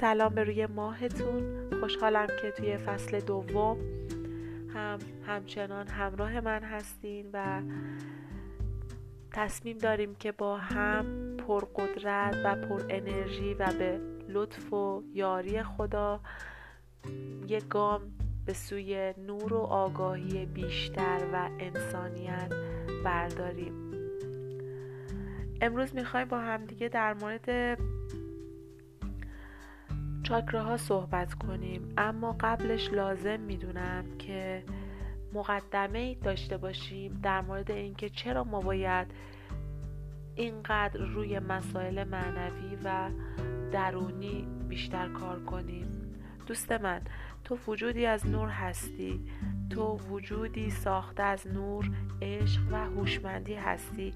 سلام به روی ماهتون. خوشحالم که توی فصل دوم هم همچنان همراه من هستین و تصمیم داریم که با هم پرقدرت و پر انرژی و به لطف و یاری خدا یک گام به سوی نور و آگاهی بیشتر و انسانیت برداریم. امروز می‌خوایم با همدیگه در مورد چاکراها صحبت کنیم. اما قبلش لازم می‌دونم که مقدمه داشته باشیم در مورد اینکه چرا ما باید اینقدر روی مسائل معنوی و درونی بیشتر کار کنیم. دوست من تو وجودی از نور هستی. تو وجودی ساخته از نور عشق و هوشمندی هستی.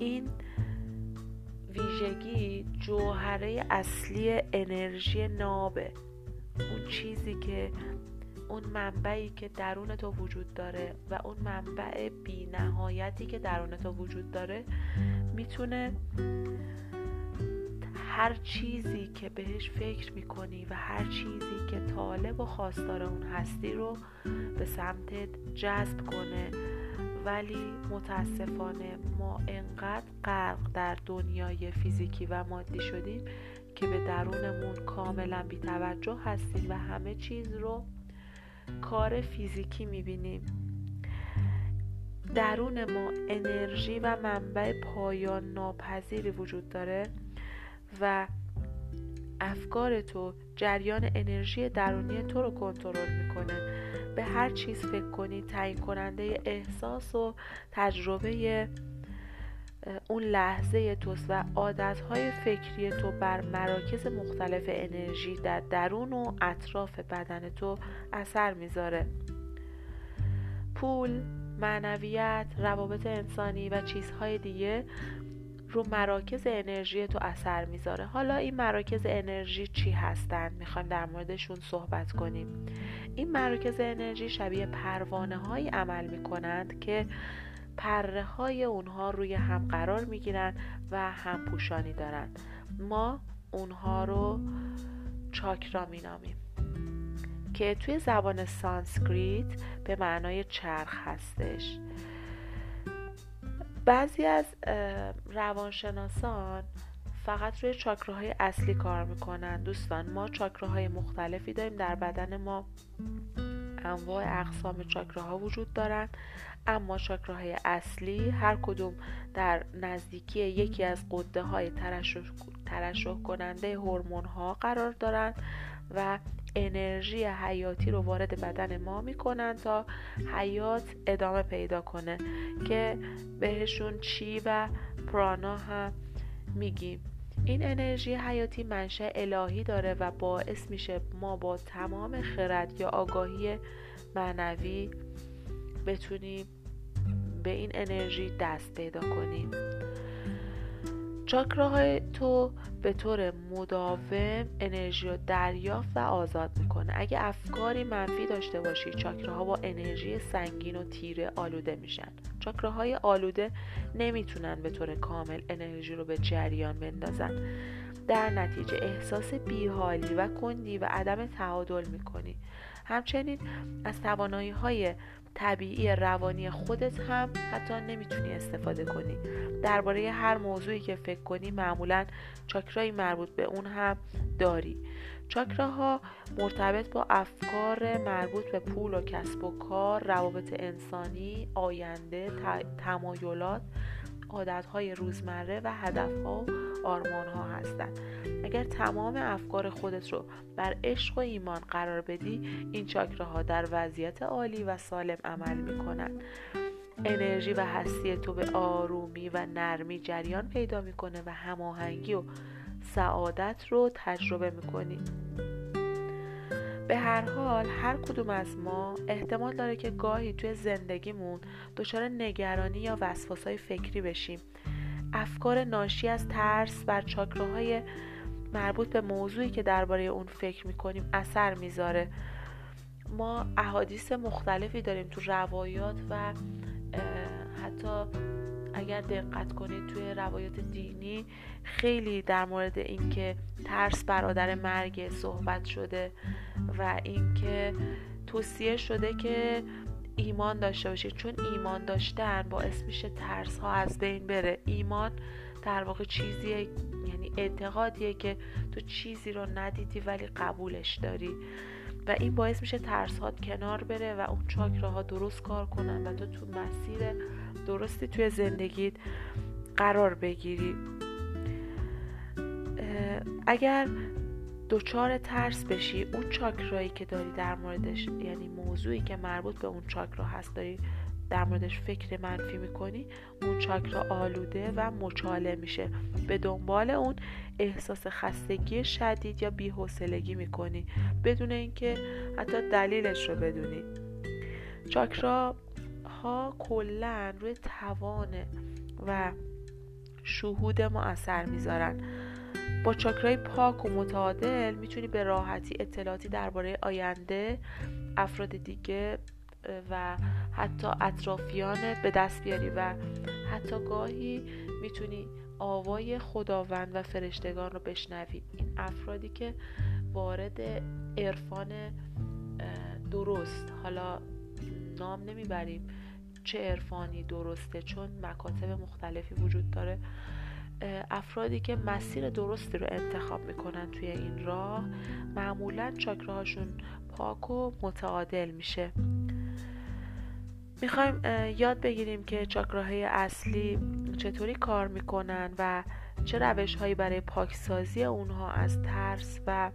این ویژگی جوهره اصلی انرژی نابه. اون چیزی که اون منبعی که درون تو وجود داره و اون منبع بی نهایتی که درون تو وجود داره می‌تونه هر چیزی که بهش فکر می‌کنی و هر چیزی که طالب و خواستار اون هستی رو به سمتت جذب کنه. ولی متاسفانه ما انقدر غرق در دنیای فیزیکی و مادی شدیم که به درونمون کاملا بیتوجه هستیم و همه چیز رو کار فیزیکی می‌بینیم. درون ما انرژی و منبع پایان ناپذیری وجود داره و افکار تو جریان انرژی درونی تو رو کنترل می‌کنه. به هر چیز فکر کنی تعیین کننده احساس و تجربه اون لحظه توست و عادتهای فکری تو بر مراکز مختلف انرژی در درون و اطراف بدن تو اثر می‌ذاره. پول، معنویت، روابط انسانی و چیزهای دیگه رو مراکز انرژی تو اثر می‌ذاره. حالا این مراکز انرژی چی هستند می‌خوایم در موردشون صحبت کنیم. این مراکز انرژی شبیه پروانه های عمل می‌کنند که پره های اونها روی هم قرار می‌گیرن و هم پوشانی دارند ما اونها رو چاکرا مینامیم که توی زبان سانسکریت به معنای چرخ هستش. بعضی از روانشناسان فقط روی چاکراهای اصلی کار می‌کنن. دوستان ما چاکراهای مختلفی داریم. در بدن ما انواع اقسام چاکراها وجود دارند اما چاکراهای اصلی هر کدوم در نزدیکی یکی از قده های ترشح, کننده هورمون ها قرار دارند و انرژی حیاتی رو وارد بدن ما می‌کنن تا حیات ادامه پیدا کنه که بهشون چی و پرانا هم میگیم. این انرژی حیاتی منشه الهی داره و باعث میشه ما با تمام خرد یا آگاهی معنوی بتونیم به این انرژی دست پیدا کنیم. چاکراهای تو به طور مداوم انرژی رو دریافت و آزاد می‌کنه. اگه افکاری منفی داشته باشی چاکراها با انرژی سنگین و تیره آلوده میشن. چاکراهای آلوده نمی‌تونن به طور کامل انرژی رو به جریان بندازن. در نتیجه احساس بیحالی و کندی و عدم تعادل می‌کنی. همچنین از توانایی های طبیعی روانی خودت هم حتی نمی‌تونی استفاده کنی. درباره هر موضوعی که فکر کنی معمولا چاکرایی مربوط به اون هم داری. چاکراها مرتبط با افکار مربوط به پول و کسب و کار روابط انسانی آینده تمایلات عادتهای روزمره و هدفها و آرمانها هستند. اگر تمام افکار خودت رو بر عشق و ایمان قرار بدی این چاکراها در وضعیت عالی و سالم عمل می‌کنند انرژی و هستی تو به آرومی و نرمی جریان پیدا می‌کنه و هماهنگی و سعادت رو تجربه می‌کنی. به هر حال هر کدوم از ما احتمال داره که گاهی توی زندگیمون دچار نگرانی یا وسواسای فکری بشیم. افکار ناشی از ترس بر چاکراهای مربوط به موضوعی که درباره اون فکر می‌کنیم اثر می‌ذاره. ما احادیث مختلفی داریم تو روایات و حتی اگر دقت کنید توی روایات دینی خیلی در مورد اینکه ترس برادر مرگ صحبت شده و اینکه توصیه شده که ایمان داشته باشید. چون ایمان داشتن باعث میشه ترس ها از بین بره. ایمان در واقع چیزیه یعنی اعتقادیه که تو چیزی رو ندیدی ولی قبولش داری. و این باعث میشه ترس کنار بره و اون چاکراها درست کار کنن و تو تو مسیر درستی توی زندگیت قرار بگیری. اگر دچار ترس بشی اون چاکرایی که داری در موردش یعنی موضوعی که مربوط به اون چاکرا هست داری در موردش فکر منفی می‌کنی اون چاکرا آلوده و مچاله میشه. به دنبال اون احساس خستگی شدید یا بیحوصلگی می‌کنی. بدون اینکه حتی دلیلش رو بدونی. چاکرا ها کلا روی توان و شهود ما اثر می‌ذارن. با چاکرای پاک و متعادل می‌تونی به راحتی اطلاعاتی درباره آینده افراد دیگه و حتی اطرافیان به دست بیاری و حتی گاهی می‌تونی آوای خداوند و فرشتگان رو بشنوی. این افرادی که وارد عرفان درست حالا نام نمی‌بریم چه عرفانی درسته چون مکاتب مختلفی وجود داره افرادی که مسیر درستی رو انتخاب می‌کنن توی این راه معمولا چاکراهاشون پاک و متعادل میشه. می‌خوایم یاد بگیریم که چاکراهای اصلی چطوری کار می‌کنن و چه روش هایی برای پاکسازی اونها از ترس و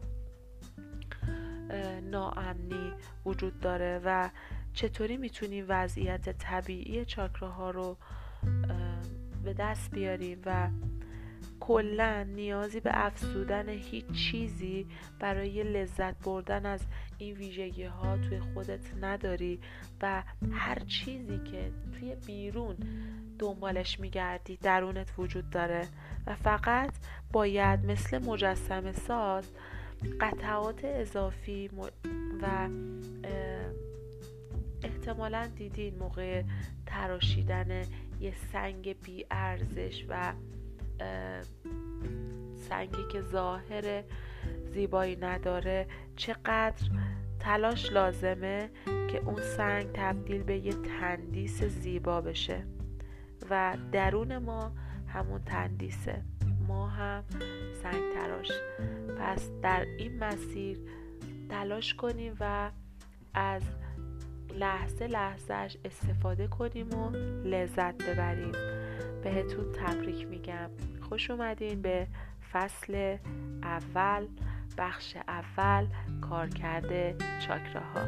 ناامنی وجود داره و چطوری می‌تونیم وضعیت طبیعی چاکراها رو به دست بیاریم و کلا نیازی به افزودن هیچ چیزی برای لذت بردن از این ویژگی ها توی خودت نداری و هر چیزی که توی بیرون دنبالش میگردی درونت وجود داره و فقط باید مثل مجسم ساز قطعات اضافی و احتمالا دیدین موقع تراشیدن یه سنگ بی ارزش و سنگی که ظاهر زیبایی نداره چقدر تلاش لازمه که اون سنگ تبدیل به یه تندیس زیبا بشه. و درون ما همون تندیسه. ما هم سنگ تراش. پس در این مسیر تلاش کنیم و از لحظه لحظهش استفاده کنیم و لذت ببریم. بهتون تبریک میگم. خوش اومدین به فصل اول بخش اول کارکرد چاکراها.